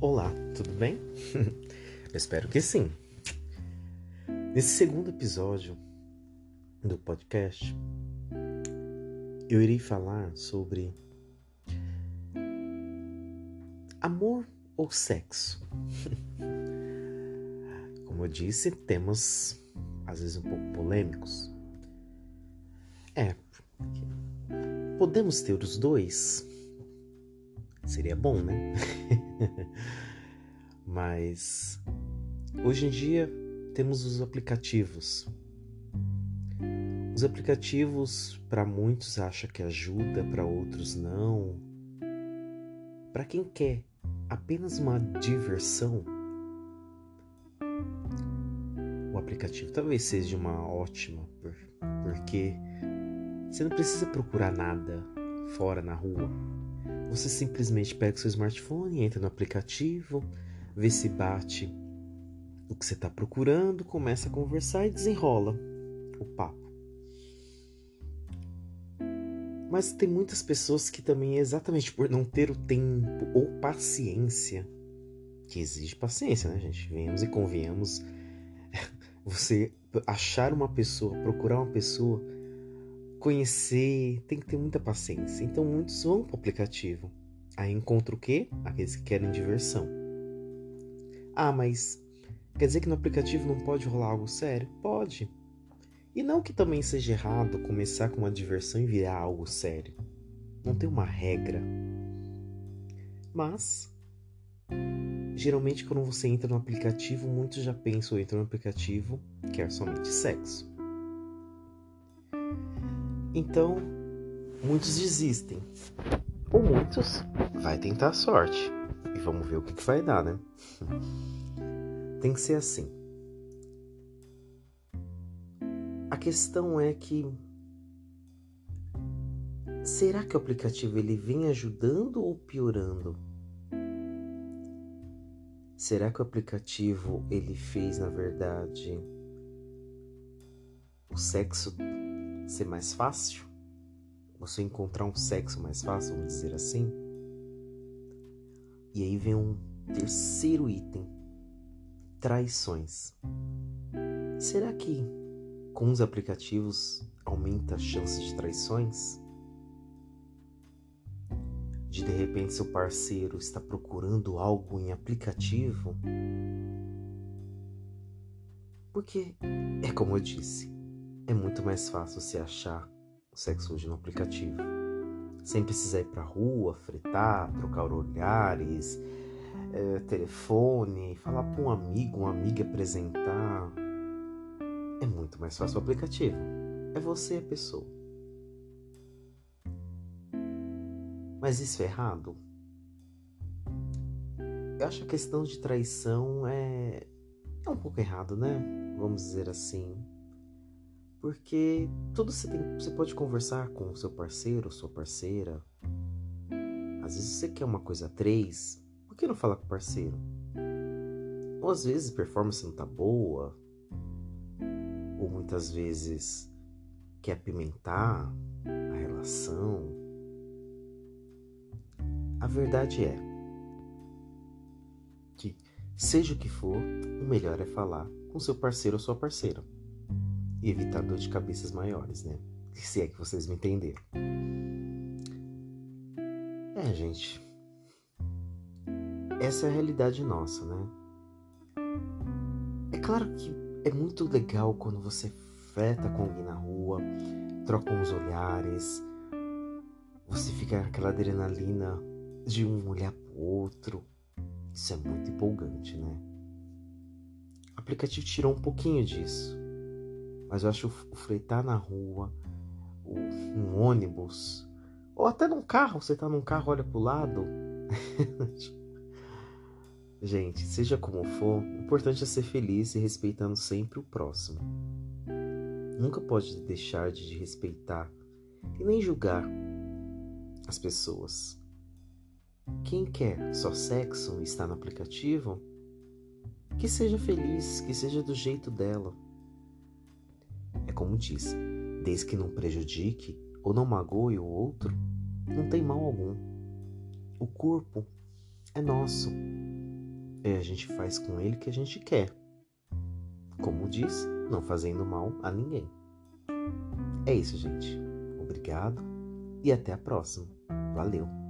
Olá, tudo bem? Eu espero que sim. Nesse segundo episódio do podcast, eu irei falar sobre amor ou sexo. Como eu disse, temas às vezes um pouco polêmicos. É, podemos ter os dois? Seria bom, né? Mas hoje em dia temos os aplicativos. Os aplicativos para muitos acha que ajuda, para outros não. Para quem quer apenas uma diversão, o aplicativo talvez seja uma ótima, porque você não precisa procurar nada fora na rua. Você simplesmente pega o seu smartphone, entra no aplicativo, vê se bate o que você está procurando, começa a conversar e desenrola o papo. Mas tem muitas pessoas que também, exatamente por não ter o tempo ou paciência, que exige paciência, né, gente? Venhamos e convenhamos. Você achar uma pessoa, procurar uma pessoa conhecer, tem que ter muita paciência. Então muitos vão para o aplicativo. Aí encontra o quê? Aqueles que querem diversão. Ah, mas quer dizer que no aplicativo não pode rolar algo sério? Pode. E não que também seja errado começar com uma diversão e virar algo sério. Não tem uma regra. Mas geralmente quando você entra no aplicativo, muitos já pensam entra no aplicativo quer somente sexo. Então, muitos desistem. Ou muitos vai tentar a sorte. E vamos ver o que, que vai dar, né? Tem que ser assim. A questão é que será que o aplicativo ele vem ajudando ou piorando? Será que o aplicativo ele fez na verdade o sexo ser mais fácil? Você encontrar um sexo mais fácil, vamos dizer assim? E aí vem um terceiro item: traições. Será que com os aplicativos aumenta a chance de traições? De de repente seu parceiro está procurando algo em aplicativo? Porque é como eu disse, é muito mais fácil se achar o sexo hoje no aplicativo. Sem precisar ir pra rua, fretar, trocar olhares, é, telefone, falar para um amigo, uma amiga apresentar. É muito mais fácil o aplicativo. É você a pessoa. Mas isso é errado? Eu acho que a questão de traição é, é um pouco errado, né? Vamos dizer assim. Porque tudo você, tem, você pode conversar com o seu parceiro, sua parceira. Às vezes você quer uma coisa a três, por que não falar com o parceiro? Ou às vezes a performance não tá boa, ou muitas vezes quer apimentar a relação. A verdade é que, seja o que for, o melhor é falar com seu parceiro ou sua parceira e evitar dor de cabeças maiores, né? Se é que vocês me entenderam. É, gente. Essa é a realidade nossa, né? É claro que é muito legal quando você freta com alguém na rua, troca uns olhares, você fica aquela adrenalina de um olhar pro outro. Isso é muito empolgante, né? O aplicativo tirou um pouquinho disso. Mas eu acho o freitar na rua, um ônibus, ou até num carro, você tá num carro, olha pro lado. Gente, seja como for, o importante é ser feliz e respeitando sempre o próximo. Nunca pode deixar de respeitar e nem julgar as pessoas. Quem quer só sexo e está no aplicativo, que seja feliz, que seja do jeito dela como diz, desde que não prejudique ou não magoe o outro, não tem mal algum. O corpo é nosso é, a gente faz com ele o que a gente quer. Como diz, não fazendo mal a ninguém. É isso, gente. Obrigado e até a próxima. Valeu!